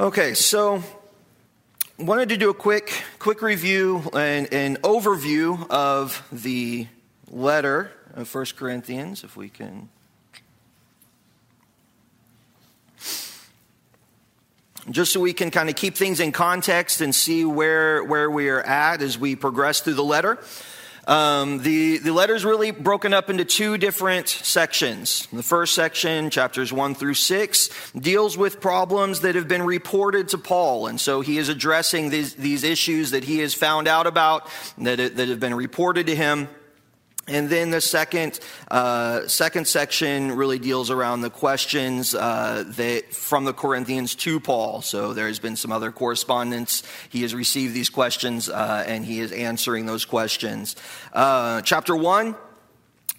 Okay, so wanted to do a quick quick review and an overview of the letter of First Corinthians, if we can. Just so we can kind of keep things in context and see where, where we are at as we progress through the letter. Um, the, the letter is really broken up into two different sections. The first section, chapters 1 through 6, deals with problems that have been reported to Paul. And so he is addressing these, these issues that he has found out about, that, that have been reported to him. And then the second, uh, second section really deals around the questions uh, that from the Corinthians to Paul. So there has been some other correspondence. He has received these questions uh, and he is answering those questions. Uh, chapter 1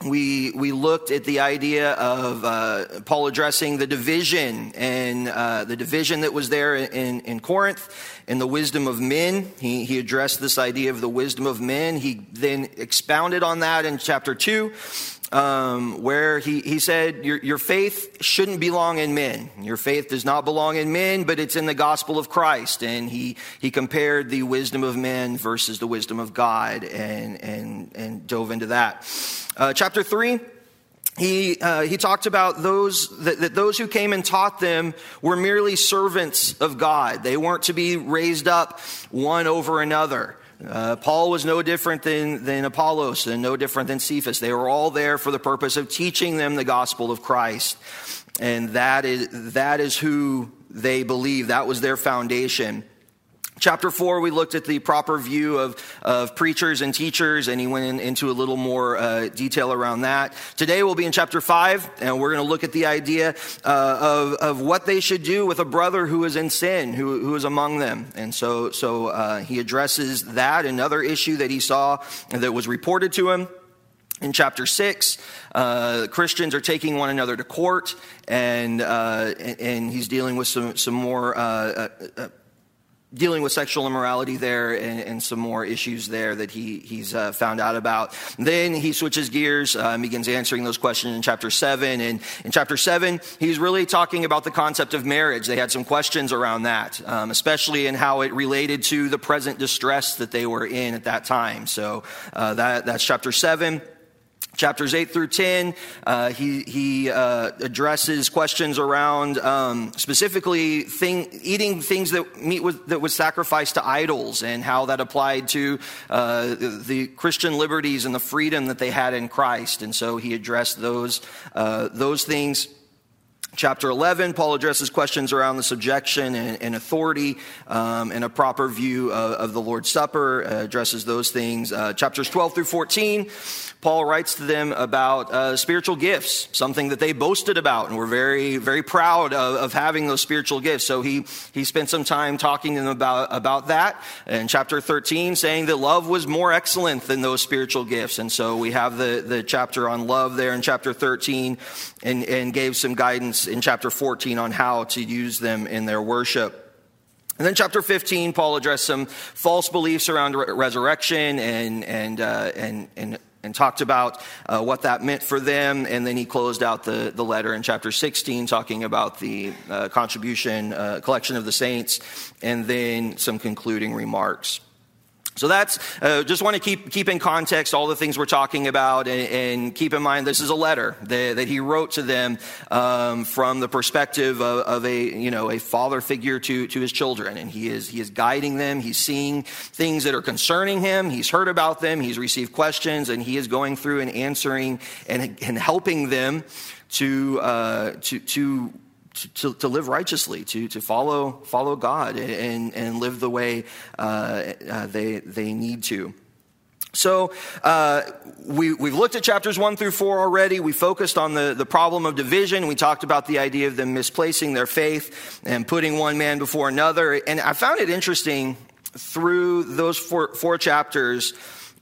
we we looked at the idea of uh, Paul addressing the division and uh, the division that was there in, in Corinth and the wisdom of men. He, he addressed this idea of the wisdom of men. He then expounded on that in chapter two, um, where he, he said, your, your faith shouldn't belong in men. Your faith does not belong in men, but it's in the gospel of Christ. And he, he compared the wisdom of men versus the wisdom of God and, and, and dove into that. Uh, chapter 3, he, uh, he talked about those that, that, those who came and taught them were merely servants of God. They weren't to be raised up one over another. Uh, Paul was no different than, than Apollos and no different than Cephas. They were all there for the purpose of teaching them the gospel of Christ. And that is, that is who they believe. That was their foundation. Chapter four, we looked at the proper view of, of preachers and teachers, and he went in, into a little more uh, detail around that. Today we'll be in chapter five, and we're going to look at the idea uh, of, of what they should do with a brother who is in sin, who, who is among them. And so, so uh, he addresses that, another issue that he saw that was reported to him. In chapter 6, uh, Christians are taking one another to court, and, uh, and he's dealing with some, some more uh, uh, uh dealing with sexual immorality there and, and, some more issues there that he, he's uh, found out about. Then he switches gears, uh, begins answering those questions in chapter 7. And in chapter 7, he's really talking about the concept of marriage. They had some questions around that, um, especially in how it related to the present distress that they were in at that time. So uh, that, that's chapter 7. Chapters 8 through 10, uh, he, he uh, addresses questions around um, specifically thing, eating things that meat that was sacrificed to idols and how that applied to uh, the, the, Christian liberties and the freedom that they had in Christ. And so he addressed those, uh, those things. Chapter 11, Paul addresses questions around the subjection and, and authority um, and a proper view of, of the Lord's Supper, uh, addresses those things. Uh, chapters 12 through 14, Paul writes to them about uh, spiritual gifts, something that they boasted about and were very, very proud of, of, having those spiritual gifts. So he, he spent some time talking to them about, about that. In chapter 13, saying that love was more excellent than those spiritual gifts. And so we have the, the chapter on love there in chapter 13 and, and gave some guidance in chapter 14 on how to use them in their worship. And then chapter 15, Paul addressed some false beliefs around re- resurrection and, and, uh, and, and and talked about uh, what that meant for them. And then he closed out the, the letter in chapter 16, talking about the uh, contribution uh, collection of the saints, and then some concluding remarks. So that's uh, just want to keep keep in context all the things we're talking about, and, and keep in mind this is a letter that, that he wrote to them um, from the perspective of, of, a you know a father figure to to his children, and he is he is guiding them. He's seeing things that are concerning him. He's heard about them. He's received questions, and he is going through and answering and and helping them to uh, to to to, to, live righteously, to, to follow, follow God and, and live the way uh, uh, they, they need to. So uh, we, we've looked at chapters one through four already. We focused on the, the problem of division. We talked about the idea of them misplacing their faith and putting one man before another. And I found it interesting through those four, four chapters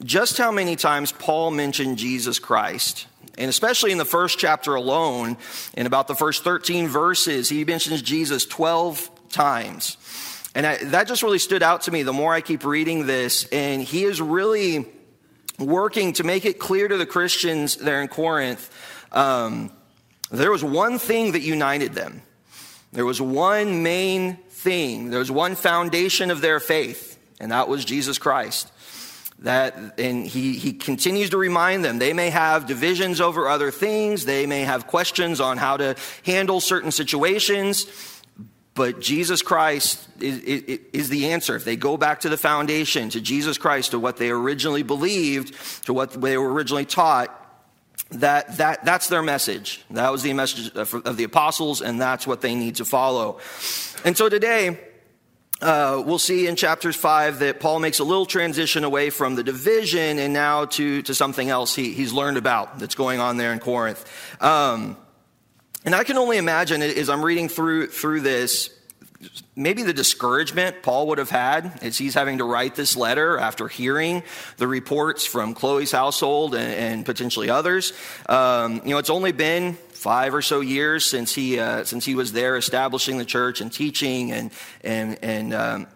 just how many times Paul mentioned Jesus Christ and especially in the first chapter alone, in about the first 13 verses, he mentions Jesus 12 times. And I, that just really stood out to me the more I keep reading this. And he is really working to make it clear to the Christians there in Corinth um, there was one thing that united them. There was one main thing, there was one foundation of their faith, and that was Jesus Christ. That, and he, he continues to remind them they may have divisions over other things, they may have questions on how to handle certain situations, but Jesus Christ is, is, is, the answer. If they go back to the foundation, to Jesus Christ, to what they originally believed, to what they were originally taught, that, that, that's their message. That was the message of the apostles, and that's what they need to follow. And so today, uh, we'll see in chapters 5 that Paul makes a little transition away from the division and now to, to something else he, he's learned about that's going on there in Corinth. Um, and I can only imagine as I'm reading through, through this, maybe the discouragement Paul would have had as he's having to write this letter after hearing the reports from Chloe's household and, and potentially others. Um, you know, it's only been five or so years since he uh, since he was there establishing the church and teaching and and and. Um,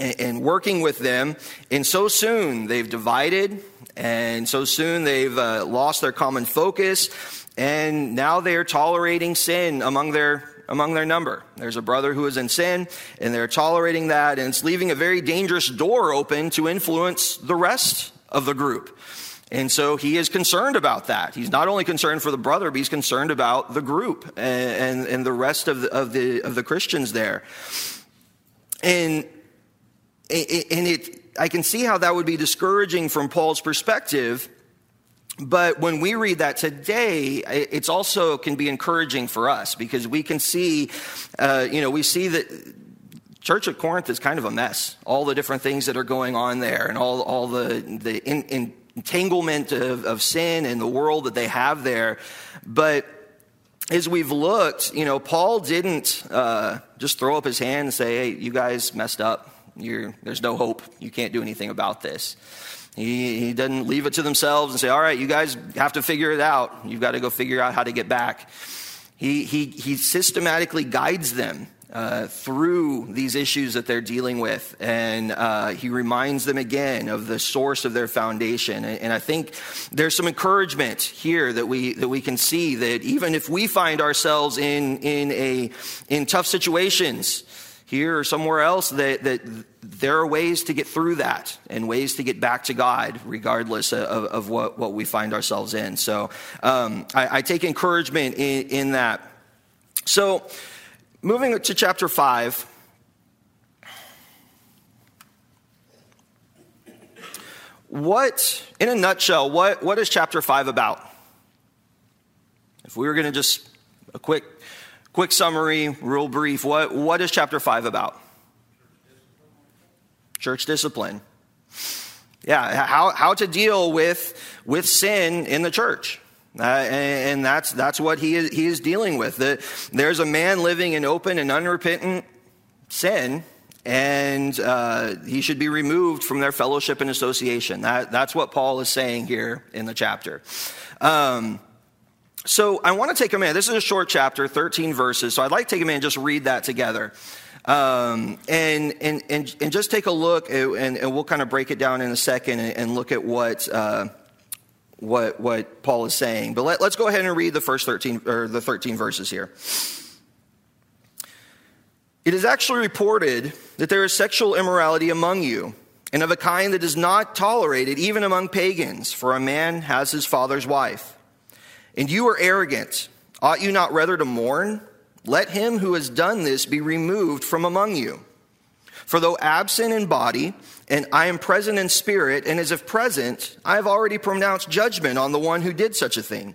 and working with them, and so soon they've divided, and so soon they've uh, lost their common focus, and now they are tolerating sin among their among their number. There's a brother who is in sin, and they're tolerating that, and it's leaving a very dangerous door open to influence the rest of the group. And so he is concerned about that. He's not only concerned for the brother, but he's concerned about the group and, and, and the rest of the, of, the, of the Christians there. And, and it, I can see how that would be discouraging from Paul's perspective but when we read that today, it's also can be encouraging for us because we can see, uh, you know, we see that church at Corinth is kind of a mess. All the different things that are going on there and all, all the, the in, in entanglement of, of sin and the world that they have there. But as we've looked, you know, Paul didn't uh, just throw up his hand and say, hey, you guys messed up. You're, there's no hope. You can't do anything about this. He, he doesn't leave it to themselves and say, all right, you guys have to figure it out. You've got to go figure out how to get back. He, he, he systematically guides them uh, through these issues that they're dealing with. And uh, he reminds them again of the source of their foundation. And, and, I think there's some encouragement here that we, that we can see that even if we find ourselves in, in, a, in tough situations, here or somewhere else, that, that there are ways to get through that and ways to get back to God, regardless of, of what, what we find ourselves in. So um, I, I, take encouragement in, in that. So moving to chapter 5. What, in a nutshell, what, what is chapter 5 about? If we were going to just a quick quick summary, real brief. What, what is chapter 5 about? Church discipline. Yeah, how, how to deal with, with sin in the church. Uh, and, that's, that's what he is, he is dealing with. The, there's a man living in open and unrepentant sin, and uh, he should be removed from their fellowship and association. That, that's what Paul is saying here in the chapter. Um, so I want to take a minute. This is a short chapter, 13 verses. So I'd like to take a minute and just read that together. Um, and, and, and, and just take a look, and, and we'll kind of break it down in a second and, and look at what, uh, what, what Paul is saying. But let, let's go ahead and read the first 13, or the 13 verses here. It is actually reported that there is sexual immorality among you, and of a kind that is not tolerated even among pagans, for a man has his father's wife. And you are arrogant. Ought you not rather to mourn? Let him who has done this be removed from among you. For though absent in body, and I am present in spirit, and as if present, I have already pronounced judgment on the one who did such a thing.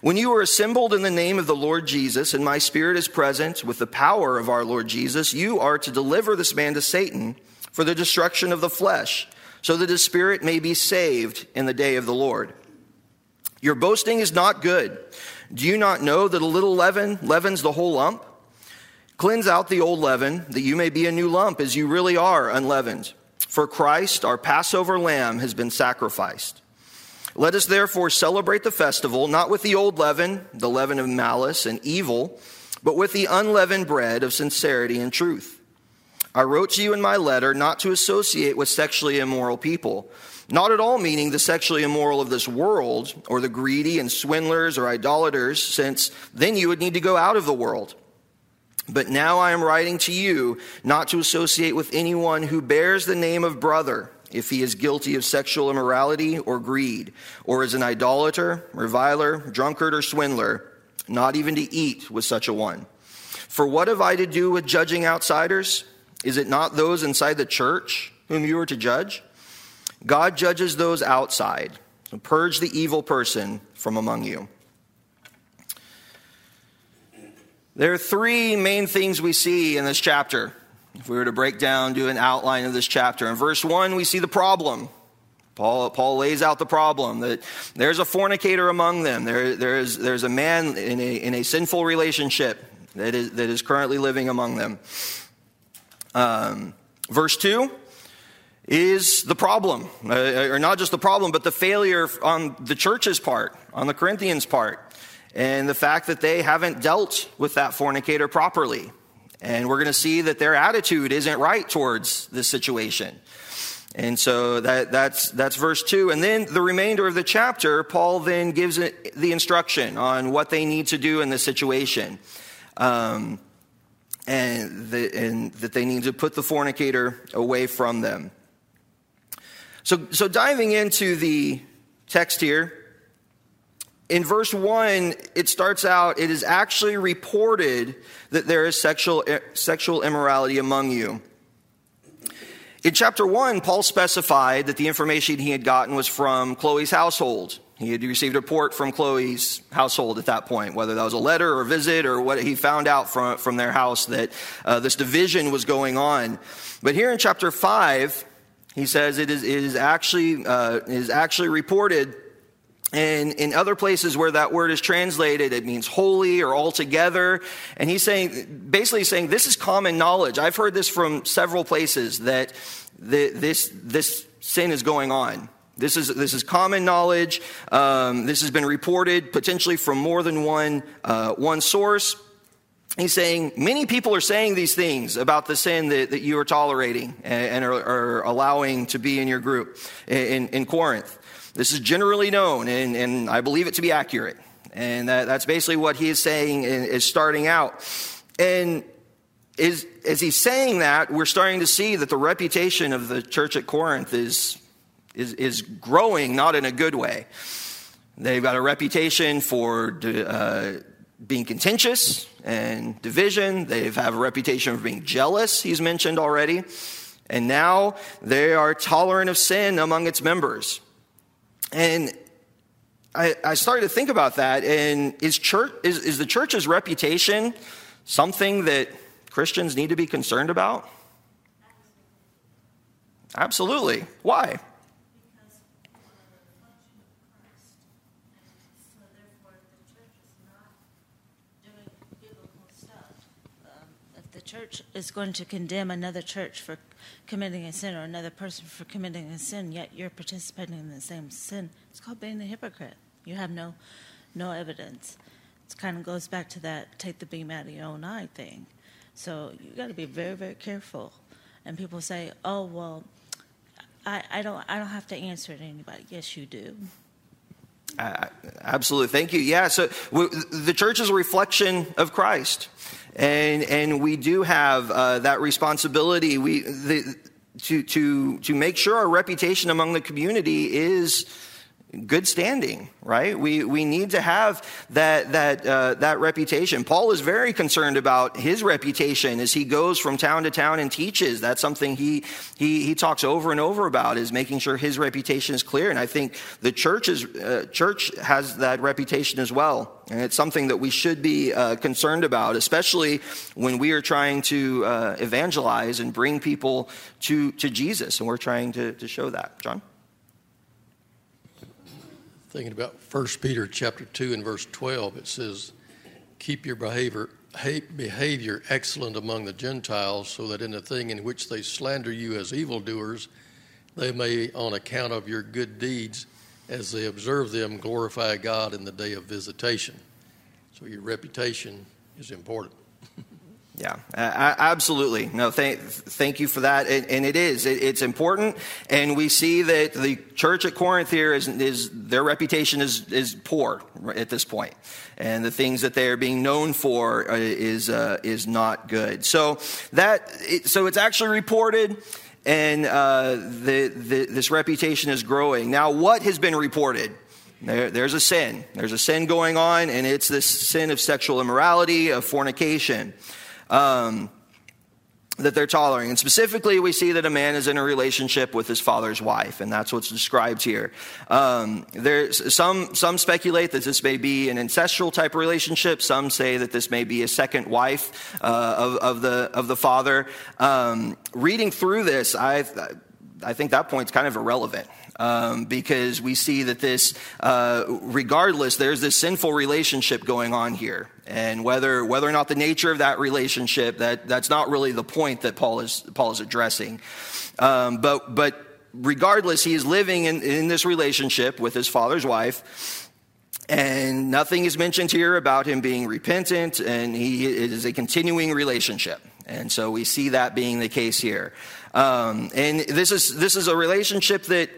When you are assembled in the name of the Lord Jesus, and my spirit is present with the power of our Lord Jesus, you are to deliver this man to Satan for the destruction of the flesh, so that his spirit may be saved in the day of the Lord. Your boasting is not good. Do you not know that a little leaven leavens the whole lump? Cleanse out the old leaven, that you may be a new lump, as you really are unleavened. For Christ, our Passover lamb, has been sacrificed. Let us therefore celebrate the festival, not with the old leaven, the leaven of malice and evil, but with the unleavened bread of sincerity and truth. I wrote to you in my letter not to associate with sexually immoral people not at all meaning the sexually immoral of this world, or the greedy and swindlers or idolaters, since then you would need to go out of the world. But now I am writing to you not to associate with anyone who bears the name of brother if he is guilty of sexual immorality or greed, or is an idolater, reviler, drunkard, or swindler, not even to eat with such a one. For what have I to do with judging outsiders? Is it not those inside the church whom you are to judge? God judges those outside. Purge the evil person from among you. There are three main things we see in this chapter. If we were to break down, do an outline of this chapter. In verse 1, we see the problem. Paul, Paul lays out the problem that there's a fornicator among them. There, there's, there's a man in a, in a sinful relationship that is, that is currently living among them. Um, verse 2 is the problem, uh, or not just the problem, but the failure on the church's part, on the Corinthians' part, and the fact that they haven't dealt with that fornicator properly. And we're going to see that their attitude isn't right towards this situation. And so that, that's, that's verse 2. And then the remainder of the chapter, Paul then gives the instruction on what they need to do in this situation. Um, and, the, and that they need to put the fornicator away from them. So, so diving into the text here, in verse 1, it starts out, it is actually reported that there is sexual, sexual immorality among you. In chapter 1, Paul specified that the information he had gotten was from Chloe's household. He had received a report from Chloe's household at that point, whether that was a letter or a visit or what he found out from, from their house that uh, this division was going on. But here in chapter 5, he says it is, it is, actually, uh, is actually reported and in other places where that word is translated, it means wholly or altogether. And he's saying, basically saying, this is common knowledge. I've heard this from several places that the, this, this sin is going on. This is, this is common knowledge. Um, this has been reported potentially from more than one, uh, one source. He's saying many people are saying these things about the sin that, that you are tolerating and, and are, are, allowing to be in your group in, in Corinth. This is generally known, and, and I believe it to be accurate. And that, that's basically what he is saying is starting out. And is, as he's saying that, we're starting to see that the reputation of the church at Corinth is, is, is growing, not in a good way. They've got a reputation for uh, being contentious and division. They have a reputation for being jealous, he's mentioned already. And now they are tolerant of sin among its members. And I, I started to think about that. And is, church, is, is the church's reputation something that Christians need to be concerned about? Absolutely. Why? Because the function of the Christ. And so therefore the church is not doing biblical stuff. Um, if the church is going to condemn another church for committing a sin or another person for committing a sin, yet you're participating in the same sin. It's called being a hypocrite. You have no, no evidence. It kind of goes back to that take the beam out of your own eye thing. So you got to be very, very careful. And people say, "Oh, well, I, I don't, I don't have to answer to anybody." Yes, you do. Absolutely. Thank you. Yeah. So the church is a reflection of Christ. And, and we do have uh, that responsibility we, the, to, to, to make sure our reputation among the community is good standing, right? We, we need to have that, that, uh, that reputation. Paul is very concerned about his reputation as he goes from town to town and teaches. That's something he, he, he talks over and over about is making sure his reputation is clear. And I think the church, is, uh, church has that reputation as well. And it's something that we should be uh, concerned about, especially when we are trying to uh, evangelize and bring people to, to Jesus. And we're trying to, to show that. John? Thinking about 1 Peter chapter 2 and verse 12, it says, Keep your behavior, behavior excellent among the Gentiles, so that in the thing in which they slander you as evildoers, they may, on account of your good deeds, as they observe them, glorify God in the day of visitation. So your reputation is important. Yeah, absolutely. No, thank, thank you for that. And, and it is, it, it's important. And we see that the church at Corinth here is, is their reputation is, is poor at this point. And the things that they are being known for uh, is, uh, is not good. So that, so it's actually reported and uh, the, the, this reputation is growing. Now, what has been reported? There, there's a sin. There's a sin going on, and it's this sin of sexual immorality, of fornication um, that they're tolerating. And specifically, we see that a man is in a relationship with his father's wife, and that's what's described here. Um, there's some some speculate that this may be an ancestral type relationship. Some say that this may be a second wife uh, of, of the of the father. Um, reading through this, I I think that point's kind of irrelevant um, because we see that this, uh, regardless, there's this sinful relationship going on here. And whether, whether or not the nature of that relationship, that, that's not really the point that Paul is, Paul is addressing. Um, but, but regardless, he is living in, in this relationship with his father's wife. And nothing is mentioned here about him being repentant, and he is a continuing relationship. And so we see that being the case here. Um, and this is, this is a relationship that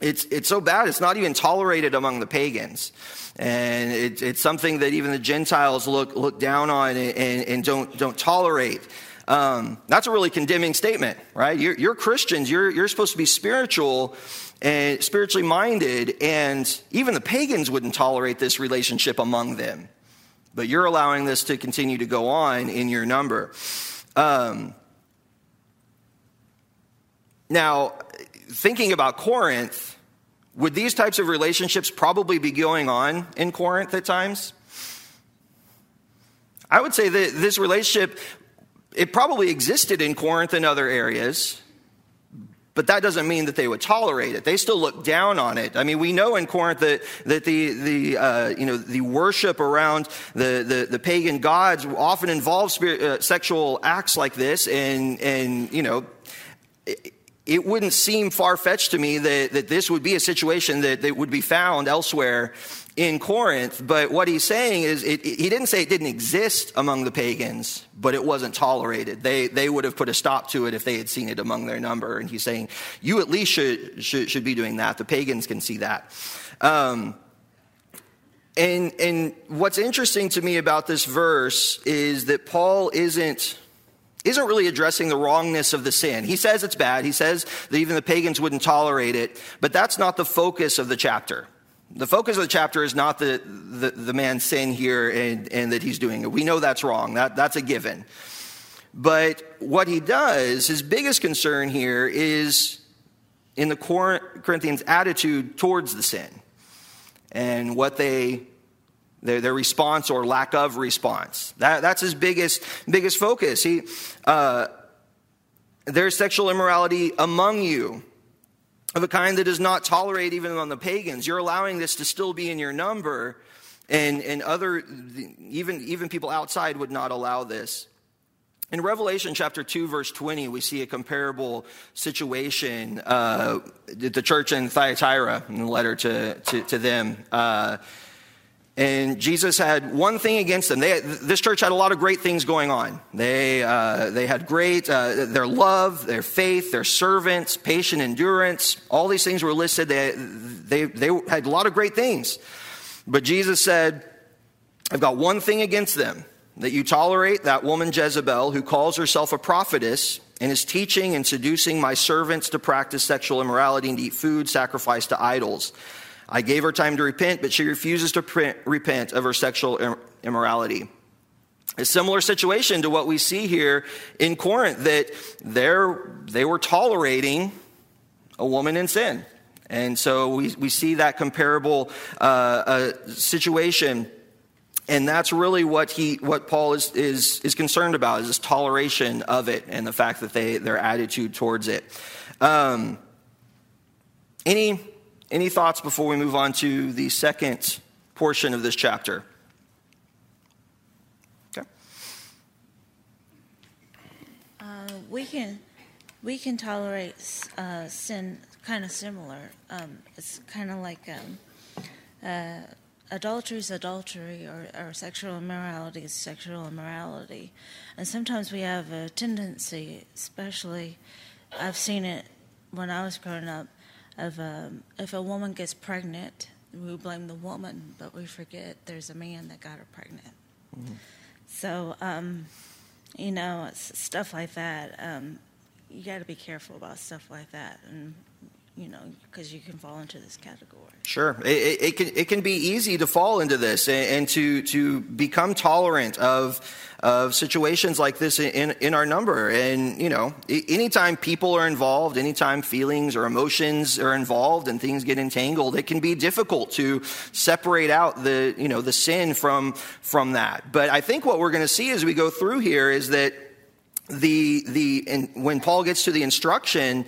it's, it's so bad, it's not even tolerated among the pagans. And it, it's something that even the Gentiles look, look down on and, and don't, don't tolerate. Um, that's a really condemning statement, right? You're, you're, Christians, you're, you're supposed to be spiritual and spiritually minded, and even the pagans wouldn't tolerate this relationship among them. But you're allowing this to continue to go on in your number. Um, now, thinking about Corinth, would these types of relationships probably be going on in Corinth at times? I would say that this relationship, it probably existed in Corinth and other areas, but that doesn't mean that they would tolerate it. They still look down on it. I mean, we know in Corinth that, that the, the, uh, you know, the worship around the, the, the pagan gods often involves spirit, uh, sexual acts like this, and, and you know, wouldn't seem far fetched to me that, that this would be a situation that, that would be found elsewhere in Corinth. But what he's saying is, it, he didn't say it didn't exist among the pagans, but it wasn't tolerated. They, they would have put a stop to it if they had seen it among their number. And he's saying, you at least should, should, should be doing that. The pagans can see that. Um, and, and what's interesting to me about this verse is that Paul isn't isn't really addressing the wrongness of the sin. He says it's bad. He says that even the pagans wouldn't tolerate it, but that's not the focus of the chapter. The focus of the chapter is not the, the, the man's sin here and, and that he's doing it. We know that's wrong. That, that's a given. But what he does, his biggest concern here is in the Corinthians' attitude towards the sin and what they their, their response or lack of response. That, that's his biggest, biggest focus. He, uh, there's sexual immorality among you of a kind that does not tolerate even among the pagans. You're allowing this to still be in your number, and, and other, even, even people outside would not allow this. In Revelation chapter 2, verse 20, we see a comparable situation uh, the church in Thyatira, in the letter to, to, to them. Uh, and Jesus had one thing against them. They, this church had a lot of great things going on. They, uh, they had great, uh, their love, their faith, their servants, patient endurance. All these things were listed. They, they, they had a lot of great things. But Jesus said, I've got one thing against them that you tolerate that woman Jezebel, who calls herself a prophetess and is teaching and seducing my servants to practice sexual immorality and eat food sacrificed to idols. I gave her time to repent, but she refuses to repent of her sexual immorality. A similar situation to what we see here in Corinth, that they were tolerating a woman in sin. And so we, we see that comparable uh, uh, situation. And that's really what he, what Paul is, is, is concerned about, is this toleration of it and the fact that they, their attitude towards it. Um, any any thoughts before we move on to the second portion of this chapter? Okay. Uh, we can we can tolerate uh, sin kind of similar. Um, it's kind of like um, uh, adultery is adultery, or, or sexual immorality is sexual immorality. And sometimes we have a tendency, especially, I've seen it when I was growing up, of um, if a woman gets pregnant, we blame the woman, but we forget there's a man that got her pregnant. Mm-hmm. So, um, you know, stuff like that. Um, you got to be careful about stuff like that, and you know, because you can fall into this category. Sure, it, it, can it can be easy to fall into this and, and, to to become tolerant of of situations like this in in our number. And you know, anytime people are involved, anytime feelings or emotions are involved, and things get entangled, it can be difficult to separate out the you know the sin from from that. But I think what we're going to see as we go through here is that the the when Paul gets to the instruction, it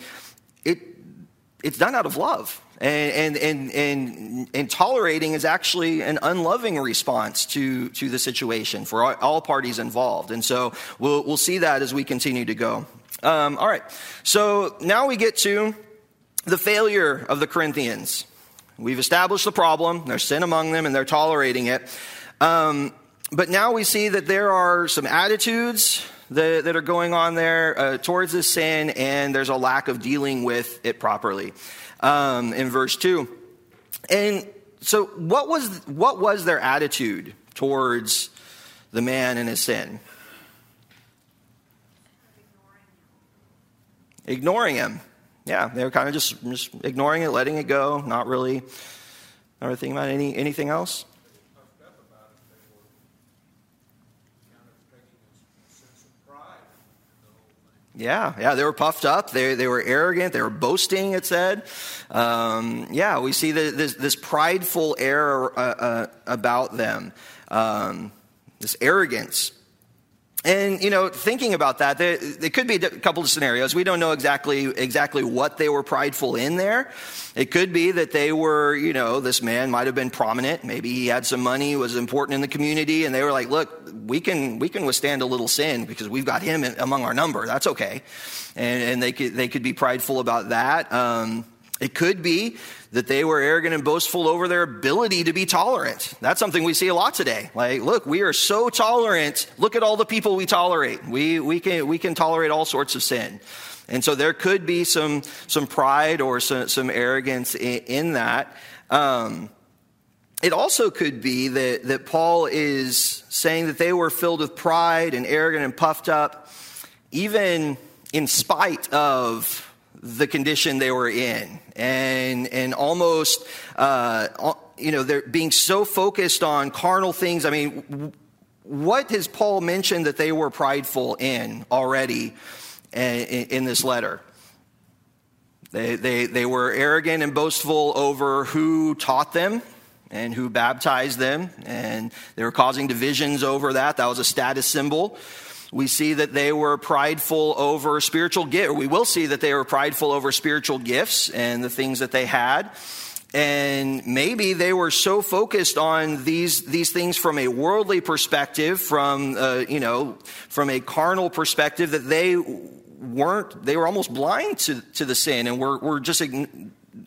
it's done out of love. And, and, and, and, tolerating is actually an unloving response to, to the situation for all, all parties involved. And so we'll, we'll see that as we continue to go. Um, all right. So now we get to the failure of the Corinthians. We've established the problem, there's sin among them, and they're tolerating it. Um, but now we see that there are some attitudes that, that are going on there uh, towards this sin, and there's a lack of dealing with it properly. Um, in verse 2. And so, what was, what was their attitude towards the man and his sin? Ignoring him. Yeah, they were kind of just, just ignoring it, letting it go, not really, not really thinking about any, anything else. Yeah, yeah, they were puffed up. They, they were arrogant. They were boasting, it said. Um, yeah, we see the, this, this, prideful air uh, uh, about them, um, this arrogance. And you know, thinking about that, there, there, could be a couple of scenarios. We don't know exactly exactly what they were prideful in there. It could be that they were, you know, this man might have been prominent. Maybe he had some money, was important in the community, and they were like, "Look, we can we can withstand a little sin because we've got him among our number. That's okay." And, and they could they could be prideful about that. Um, it could be that they were arrogant and boastful over their ability to be tolerant. That's something we see a lot today. Like, look, we are so tolerant. Look at all the people we tolerate. We, we, can, we can tolerate all sorts of sin. And so there could be some, some pride or some, some arrogance in, in that. Um, it also could be that, that Paul is saying that they were filled with pride and arrogant and puffed up, even in spite of the condition they were in and and almost uh, you know they're being so focused on carnal things. I mean what has paul mentioned that they were prideful in already in, in this letter? They, they, they were arrogant and boastful over who taught them and who baptized them and they were causing divisions over that. That was a status symbol we see that they were prideful over spiritual gifts. We will see that they were prideful over spiritual gifts and the things that they had. And maybe they were so focused on these, these things from a worldly perspective, from, uh, you know, from a carnal perspective, that they weren't, they were almost blind to, to the sin and were, were just,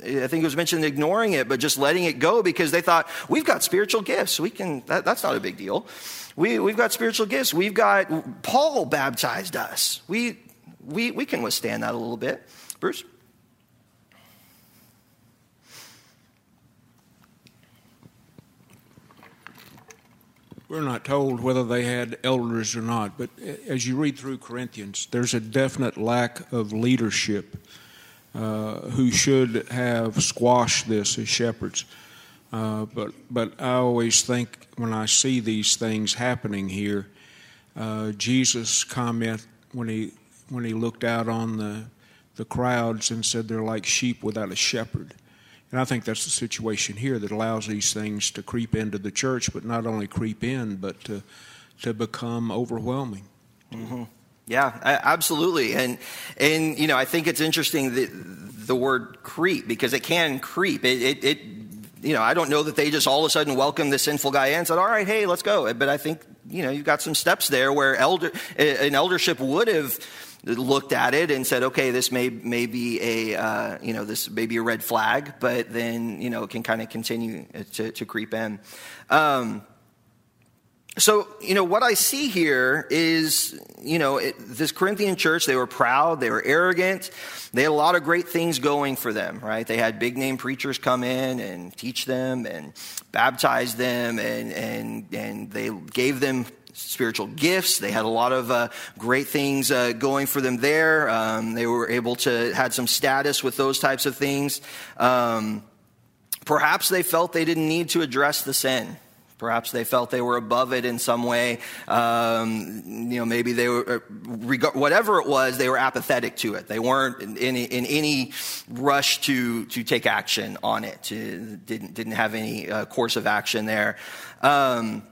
I think it was mentioned ignoring it, but just letting it go because they thought, we've got spiritual gifts. We can, that, that's not a big deal. We, we've got spiritual gifts. We've got, Paul baptized us. We, we, we can withstand that a little bit. Bruce? We're not told whether they had elders or not, but as you read through Corinthians, there's a definite lack of leadership who should have squashed this as shepherds. Uh, but but I always think when I see these things happening here, uh, Jesus' comment when he when he looked out on the the crowds and said they're like sheep without a shepherd. And I think that's the situation here that allows these things to creep into the church, but not only creep in, but to to become overwhelming. Mm-hmm. Yeah, absolutely. And and you know, I think it's interesting that the word creep because it can creep. It, it, it you know, I don't know that they just all of a sudden welcomed the sinful guy in and said, all right, hey, let's go. But I think, you know, you've got some steps there where elder, an eldership would have looked at it and said, okay, this may, may be a, uh, you know, this may be a red flag, but then, you know, it can kind of continue to, to creep in. Um, so, you know, what I see here is, you know, it, this Corinthian church, they were proud, they were arrogant, they had a lot of great things going for them, right? They had big name preachers come in and teach them and baptize them, and, and, and they gave them spiritual gifts. They had a lot of uh, great things uh, going for them there. Um, they were able to had some status with those types of things. Um, perhaps they felt they didn't need to address the sin. Perhaps they felt they were above it in some way. Um, you know, maybe they were, uh, whatever it was, they were apathetic to it. They weren't in any, in any rush to, to take action on it, didn't, didn't have any uh, course of action there. Um,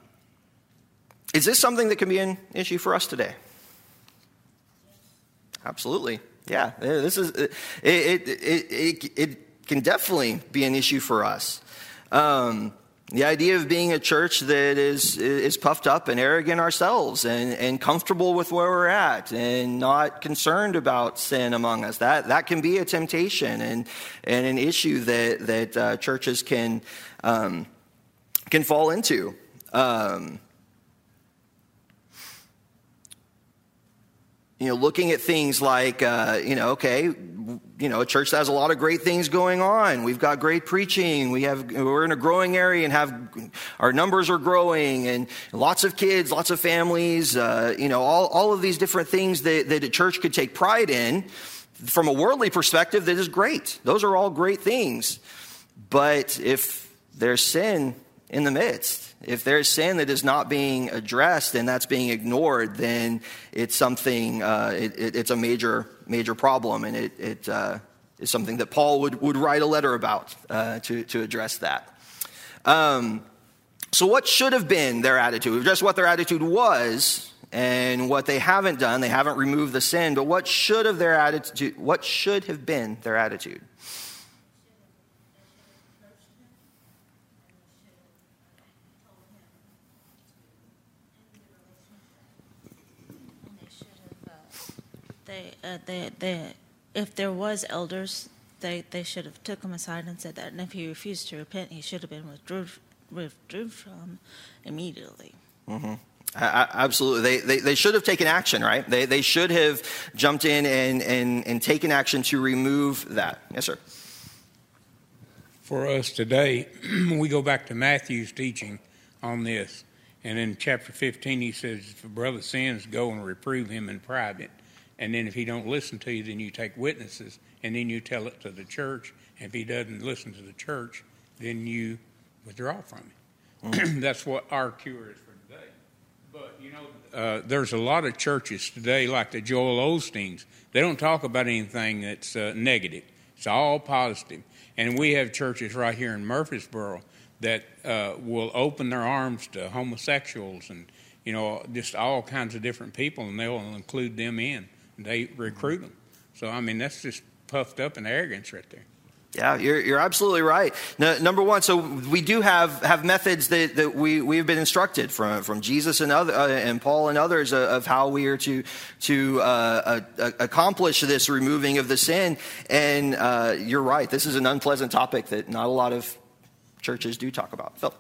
is this something that can be an issue for us today? Absolutely. Yeah, this is, it, it, it, it, it can definitely be an issue for us. Um, the idea of being a church that is, is puffed up and arrogant ourselves and, and comfortable with where we're at and not concerned about sin among us, that, that can be a temptation and, and an issue that, that uh, churches can, um, can fall into. Um, you know, looking at things like, uh, you know, okay, you know, a church that has a lot of great things going on. We've got great preaching. We have, we're in a growing area and have, our numbers are growing and lots of kids, lots of families, uh, you know, all, all of these different things that, that a church could take pride in. From a worldly perspective, that is great. Those are all great things. But if there's sin in the midst, if there's sin that is not being addressed and that's being ignored, then it's something, uh, it, it, it's a major, major problem, and it, it uh, is something that Paul would, would write a letter about uh, to, to address that. Um, so, what should have been their attitude? Just what their attitude was and what they haven't done. They haven't removed the sin, but what should have their attitude? What should have been their attitude? They, uh, they, they, if there was elders, they, they should have took him aside and said that. And if he refused to repent, he should have been withdrew, withdrew from immediately. Mm-hmm. absolutely. They, they, they, should have taken action, right? They, they should have jumped in and, and, and taken action to remove that. Yes, sir. For us today, we go back to Matthew's teaching on this. And in chapter 15, he says, If a brother sins, go and reprove him in private. And then if he don't listen to you, then you take witnesses, and then you tell it to the church. And if he doesn't listen to the church, then you withdraw from. Mm. That's what our cure is for today. But you know, uh, there's a lot of churches today, like the Joel Osteens. They don't talk about anything that's uh, negative. It's all positive. And we have churches right here in Murfreesboro that uh, will open their arms to homosexuals and you know just all kinds of different people, and they'll include them in they recruit them. So, I mean, that's just puffed up and arrogance right there. Yeah, you're, you're absolutely right. No, number one, so we do have, have methods that, that we, we've been instructed from, from Jesus and, other, uh, and Paul and others of, of how we are to, to uh, uh, accomplish this removing of the sin. And uh, you're right, this is an unpleasant topic that not a lot of churches do talk about. Phil.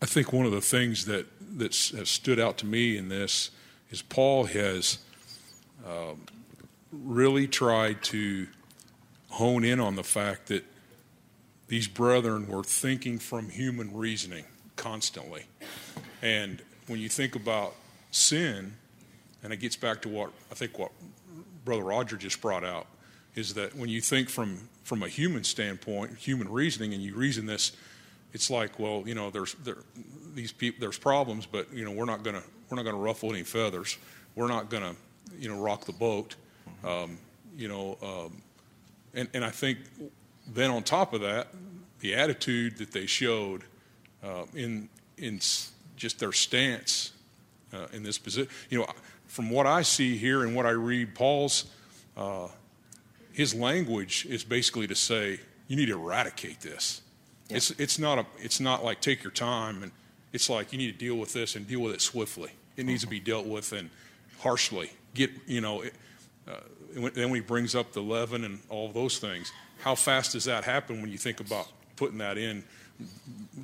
I think one of the things that, that has stood out to me in this is Paul has um, really tried to hone in on the fact that these brethren were thinking from human reasoning constantly. And when you think about sin, and it gets back to what I think what Brother Roger just brought out, is that when you think from, from a human standpoint, human reasoning, and you reason this, it's like, well, you know, there's there, these people, there's problems, but you know, we're not going to we're not going to ruffle any feathers. We're not going to, you know, rock the boat. Um, you know, um, and, and I think then on top of that, the attitude that they showed uh, in in just their stance uh, in this position. You know, from what I see here and what I read, Paul's uh, his language is basically to say you need to eradicate this. Yeah. It's it's not a it's not like take your time and it's like you need to deal with this and deal with it swiftly. It needs to be dealt with, and harshly. Get you know, uh, then when he brings up the leaven and all those things, how fast does that happen when you think about putting that in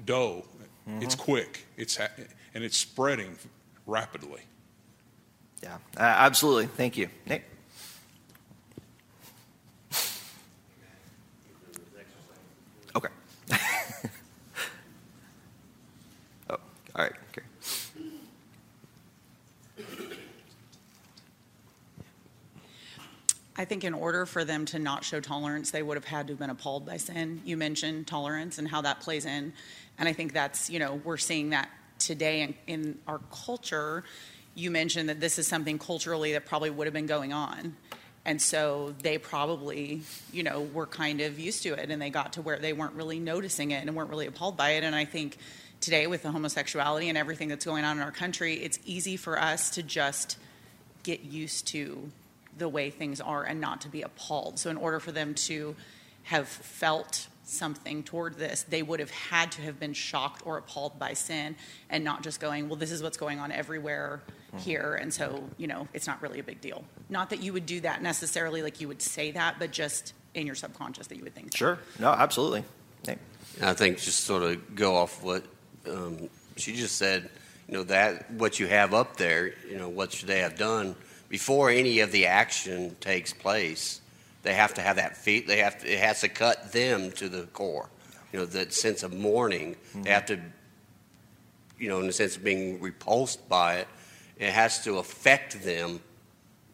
dough? Mm-hmm. It's quick. It's ha- and it's spreading rapidly. Yeah, uh, absolutely. Thank you, Nate. Okay. oh, all right. Okay. I think in order for them to not show tolerance, they would have had to have been appalled by sin. You mentioned tolerance and how that plays in. And I think that's, you know, we're seeing that today in, in our culture. You mentioned that this is something culturally that probably would have been going on. And so they probably, you know, were kind of used to it and they got to where they weren't really noticing it and weren't really appalled by it. And I think today, with the homosexuality and everything that's going on in our country, it's easy for us to just get used to the way things are and not to be appalled. So, in order for them to have felt something toward this, they would have had to have been shocked or appalled by sin and not just going, well, this is what's going on everywhere mm-hmm. here. And so, you know, it's not really a big deal. Not that you would do that necessarily, like you would say that, but just in your subconscious that you would think. Sure. No, absolutely. I think just sort of go off what um, she just said, you know, that what you have up there, you know, what should they have done? Before any of the action takes place, they have to have that feet. They have to, it has to cut them to the core. You know, that sense of mourning. Mm-hmm. They have to, you know, in the sense of being repulsed by it. It has to affect them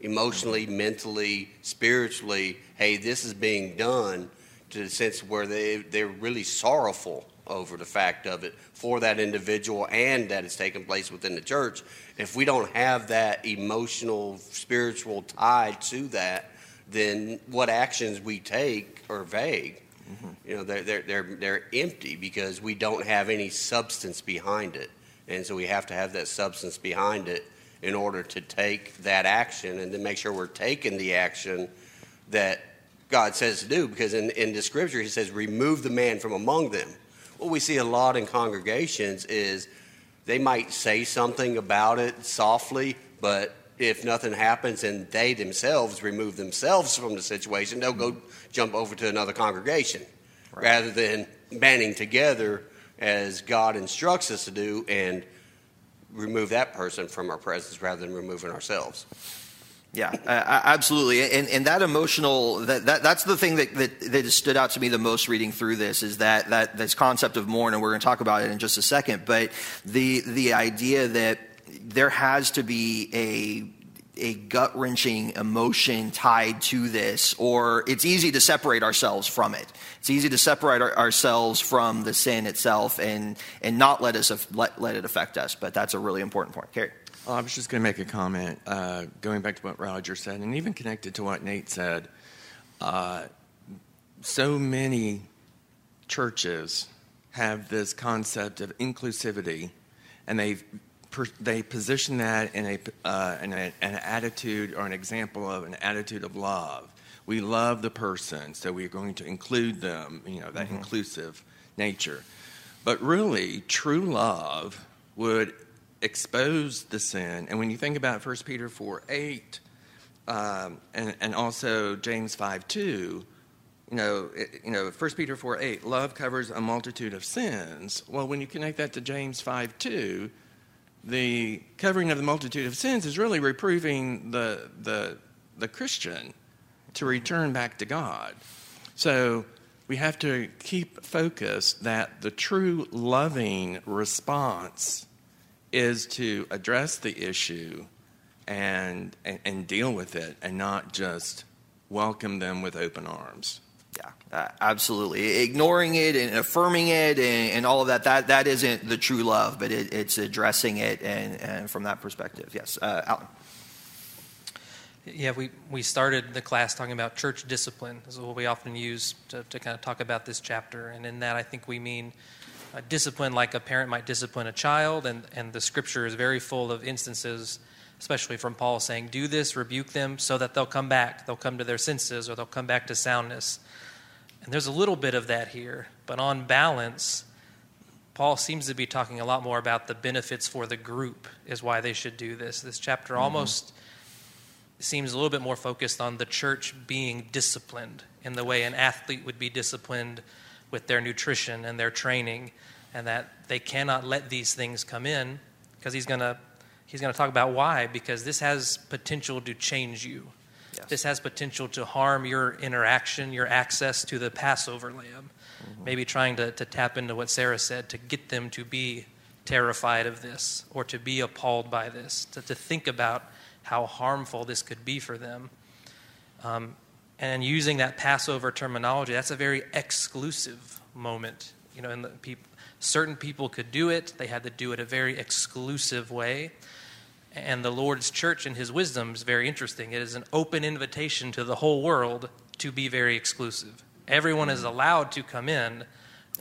emotionally, mm-hmm. mentally, spiritually. Hey, this is being done to the sense where they they're really sorrowful over the fact of it for that individual and that it's taking place within the church. If we don't have that emotional, spiritual tie to that, then what actions we take are vague. Mm-hmm. You know, they're, they're, they're, they're empty because we don't have any substance behind it. And so we have to have that substance behind it in order to take that action and then make sure we're taking the action that God says to do. Because in, in the scripture, He says, remove the man from among them what we see a lot in congregations is they might say something about it softly, but if nothing happens and they themselves remove themselves from the situation, they'll go jump over to another congregation right. rather than banding together as God instructs us to do and remove that person from our presence rather than removing ourselves. Yeah, uh, absolutely. And, and that emotional, that, that, that's the thing that, that, that stood out to me the most reading through this is that, that this concept of mourn, and we're going to talk about it in just a second, but the, the idea that there has to be a a gut wrenching emotion tied to this, or it's easy to separate ourselves from it. It's easy to separate our, ourselves from the sin itself and, and not let, us, let, let it affect us. But that's a really important point. Carrie. Well, I was just going to make a comment, uh, going back to what Roger said, and even connected to what Nate said. Uh, so many churches have this concept of inclusivity, and they they position that in a, uh, in a, an attitude or an example of an attitude of love. We love the person, so we're going to include them. You know that mm-hmm. inclusive nature, but really, true love would expose the sin. And when you think about 1 Peter 4 8, um, and, and also James 5 2, you know, it, you know, 1 Peter 4 8, love covers a multitude of sins. Well, when you connect that to James 5 2, the covering of the multitude of sins is really reproving the, the, the Christian to return back to God. So we have to keep focused that the true loving response is to address the issue and, and, and deal with it and not just welcome them with open arms. Yeah, uh, absolutely. Ignoring it and affirming it and, and, all of that, that, that isn't the true love, but it, it's addressing it and, and, from that perspective. Yes, uh, Alan. Yeah, we, we started the class talking about church discipline. This is what we often use to, to kind of talk about this chapter. And in that, I think we mean discipline like a parent might discipline a child, and, and the scripture is very full of instances, especially from Paul, saying, Do this, rebuke them, so that they'll come back. They'll come to their senses, or they'll come back to soundness. And there's a little bit of that here, but on balance, Paul seems to be talking a lot more about the benefits for the group, is why they should do this. This chapter mm-hmm. almost seems a little bit more focused on the church being disciplined in the way an athlete would be disciplined with their nutrition and their training, and that they cannot let these things come in because he's going to he's going to talk about why because this has potential to change you. Yes. This has potential to harm your interaction, your access to the Passover lamb. Mm-hmm. Maybe trying to, to tap into what Sarah said to get them to be terrified of this or to be appalled by this, to, to think about how harmful this could be for them. Um, and using that Passover terminology, that's a very exclusive moment. You know, and certain people could do it. They had to do it a very exclusive way. And the Lord's church, in His wisdom, is very interesting. It is an open invitation to the whole world to be very exclusive. Everyone is allowed to come in,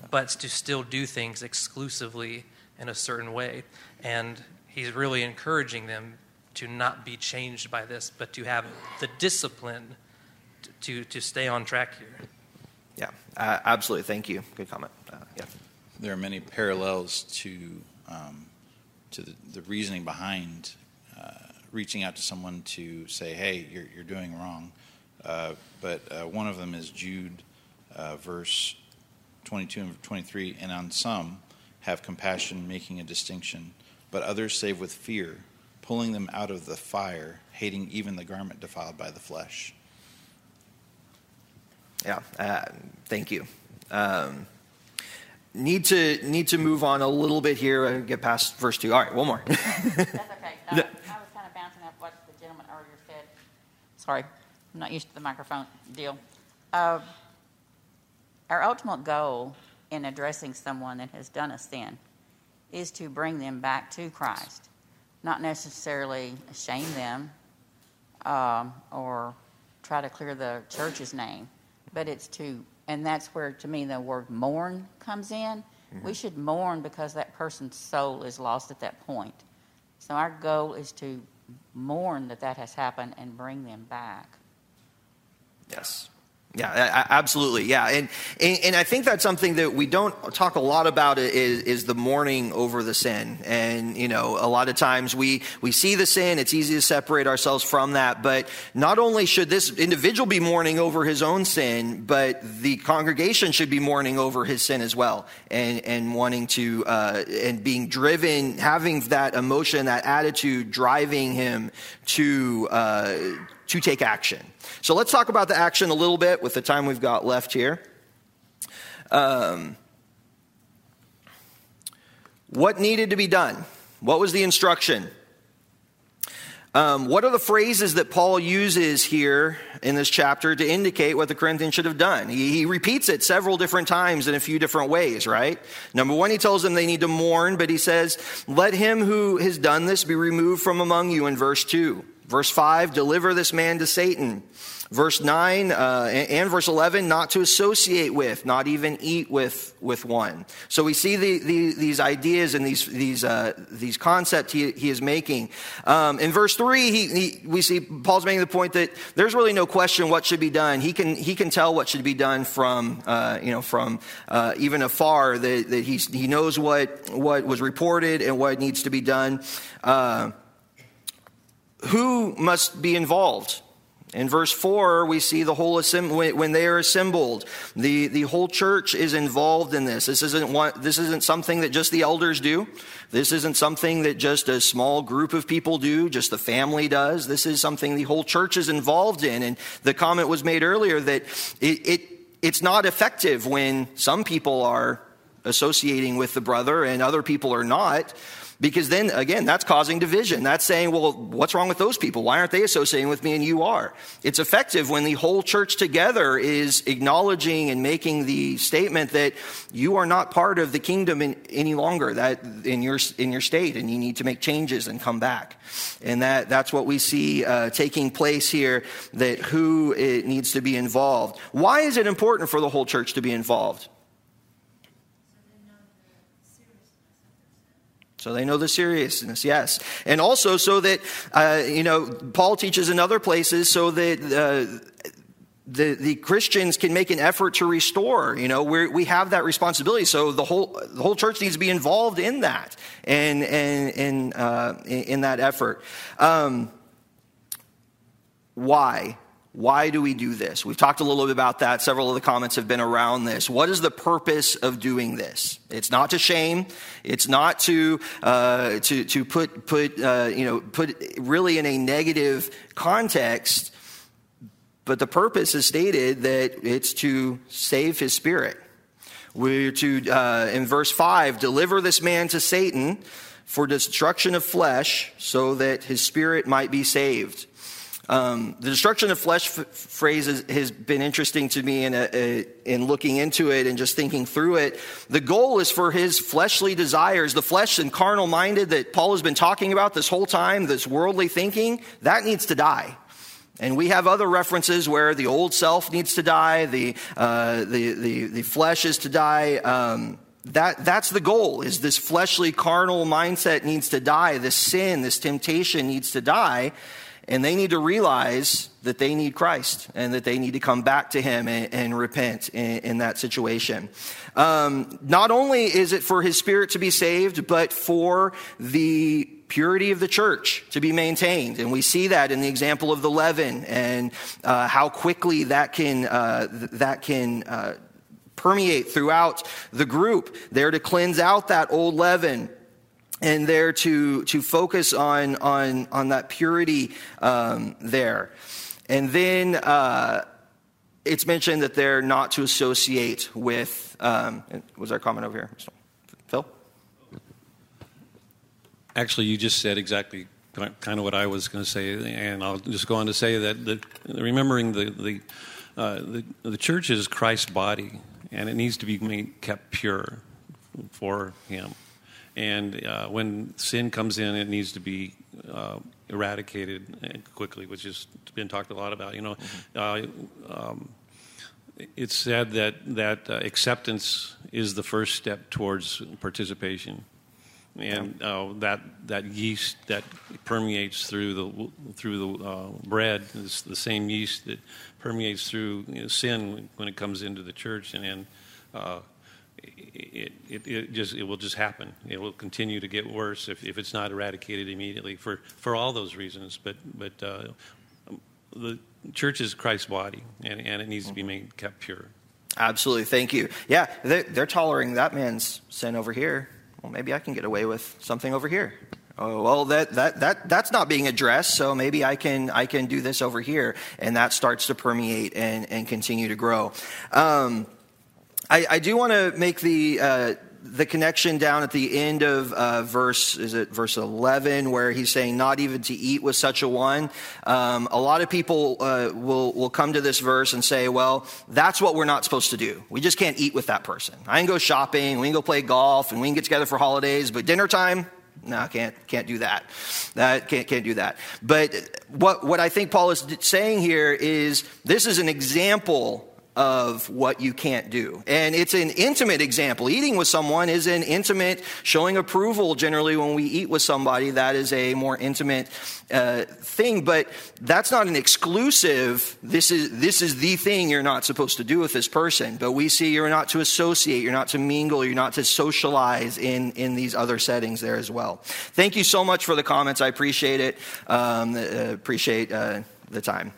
but to still do things exclusively in a certain way. And He's really encouraging them to not be changed by this, but to have the discipline to, to stay on track here. Yeah, uh, absolutely. Thank you. Good comment. Uh, yeah. There are many parallels to um, to the, the, reasoning behind uh, reaching out to someone to say, "Hey, you're you're doing wrong." Uh, but uh, one of them is Jude, uh, verse 22 and 23, and on some have compassion, making a distinction, but others save with fear pulling them out of the fire, hating even the garment defiled by the flesh. Yeah, uh, thank you. Um, need to need to move on a little bit here. and get past verse two. All right, one more. That's okay. I was kind of bouncing up what the gentleman earlier said. Sorry, I'm not used to the microphone deal. Uh, our ultimate goal in addressing someone that has done a sin is to bring them back to Christ not necessarily shame them um, or try to clear the church's name, but it's to, and that's where to me the word mourn comes in. Mm-hmm. We should mourn because that person's soul is lost at that point. So our goal is to mourn that that has happened and bring them back. Yes. Yeah, absolutely. Yeah, and, and, and I think that's something that we don't talk a lot about is, is the mourning over the sin. And you know, a lot of times we we see the sin; it's easy to separate ourselves from that. But not only should this individual be mourning over his own sin, but the congregation should be mourning over his sin as well, and and wanting to uh, and being driven, having that emotion, that attitude, driving him to uh, to take action. So let's talk about the action a little bit with the time we've got left here. Um, what needed to be done? What was the instruction? Um, what are the phrases that Paul uses here in this chapter to indicate what the Corinthians should have done? He, he, repeats it several different times in a few different ways, right? Number one, he tells them they need to mourn, but he says, Let him who has done this be removed from among you in verse 2. Verse 5, deliver this man to Satan. Verse 9 uh, and verse 11, not to associate with, not even eat with, with one. So we see the, the, these ideas and these, these, uh, these concepts he, he is making. Um, in verse 3, he, he, we see Paul's making the point that there's really no question what should be done. He can, he can tell what should be done from, uh, you know, from uh, even afar, that, that he, he knows what, what was reported and what needs to be done. Who must be involved? In verse 4, we see the whole assembly, when they are assembled, the, the whole church is involved in this. This isn't, what, this isn't something that just the elders do. This isn't something that just a small group of people do, just the family does. This is something the whole church is involved in. And the comment was made earlier that it, it it's not effective when some people are associating with the brother and other people are not. Because then, again, that's causing division. That's saying, well, what's wrong with those people? Why aren't they associating with me and you are? It's effective when the whole church together is acknowledging and making the statement that you are not part of the kingdom in, any longer, that in your, in your state, and you need to make changes and come back. And that, that's what we see uh, taking place here, that who needs to be involved. Why is it important for the whole church to be involved? So they know the seriousness, yes. And also so that, uh, you know, Paul teaches in other places so that uh, the, the Christians can make an effort to restore. You know, we we have that responsibility. So the whole, the whole church needs to be involved in that and, and, and uh, in, in, that effort. Um, why? Why do we do this? We've talked a little bit about that. Several of the comments have been around this. What is the purpose of doing this? It's not to shame. It's not to uh, to to put put uh, you know put really in a negative context. But the purpose is stated that it's to save his spirit. We're to uh, in verse five deliver this man to Satan for destruction of flesh, so that his spirit might be saved. Um, the destruction of flesh f- phrase is, has been interesting to me in, a, a, in looking into it and just thinking through it. The goal is for his fleshly desires, the flesh and carnal minded that Paul has been talking about this whole time, this worldly thinking, that needs to die. And we have other references where the old self needs to die, the, uh, the, the, the, flesh is to die. Um, that, that's the goal, is this fleshly, carnal mindset needs to die. This sin, this temptation needs to die. And they need to realize that they need Christ and that they need to come back to Him and, and repent in, in, that situation. Um, not only is it for His Spirit to be saved, but for the purity of the church to be maintained. And we see that in the example of the leaven and uh, how quickly that can, uh, that can uh, permeate throughout the group. There to cleanse out that old leaven and there to, to focus on, on, on that purity um, there. And then uh, it's mentioned that they're not to associate with, um, was there a comment over here? Phil? Actually, you just said exactly kind of what I was going to say, and I'll just go on to say that remembering the, the, uh, the, the church is Christ's body, and it needs to be made, kept pure for Him. And uh, when sin comes in, it needs to be uh, eradicated quickly, which has been talked a lot about. You know, mm-hmm. uh, um, it's said that that uh, acceptance is the first step towards participation, and uh, that that yeast that permeates through the through the uh, bread is the same yeast that permeates through you know, sin when it comes into the church, and. and it, it, it, just it will just happen. It will continue to get worse if, if it's not eradicated immediately for, for all those reasons. But but uh, the church is Christ's body, and, and it needs to be made kept pure. Absolutely, thank you. Yeah, they're, they're tolerating that man's sin over here. Well, maybe I can get away with something over here. Oh, well, that, that, that, that's not being addressed, so maybe I can, I can do this over here. And that starts to permeate and, and continue to grow. Um, I, I do want to make the uh, the connection down at the end of uh, verse is it verse 11 where he's saying not even to eat with such a one um, a lot of people uh, will, will come to this verse and say well that's what we're not supposed to do we just can't eat with that person i can go shopping we can go play golf and we can get together for holidays but dinner time no, can't can't do that. That can't can't do that. But what what I think Paul is saying here is this is an example of what you can't do. And it's an intimate example. Eating with someone is an intimate, showing approval generally when we eat with somebody. That is a more intimate uh, thing, but that's not an exclusive, this is, this is the thing you're not supposed to do with this person. But we see you're not to associate, you're not to mingle, you're not to socialize in, in these other settings there as well. Thank you so much for the comments. I appreciate it. Um, uh, appreciate uh, the time.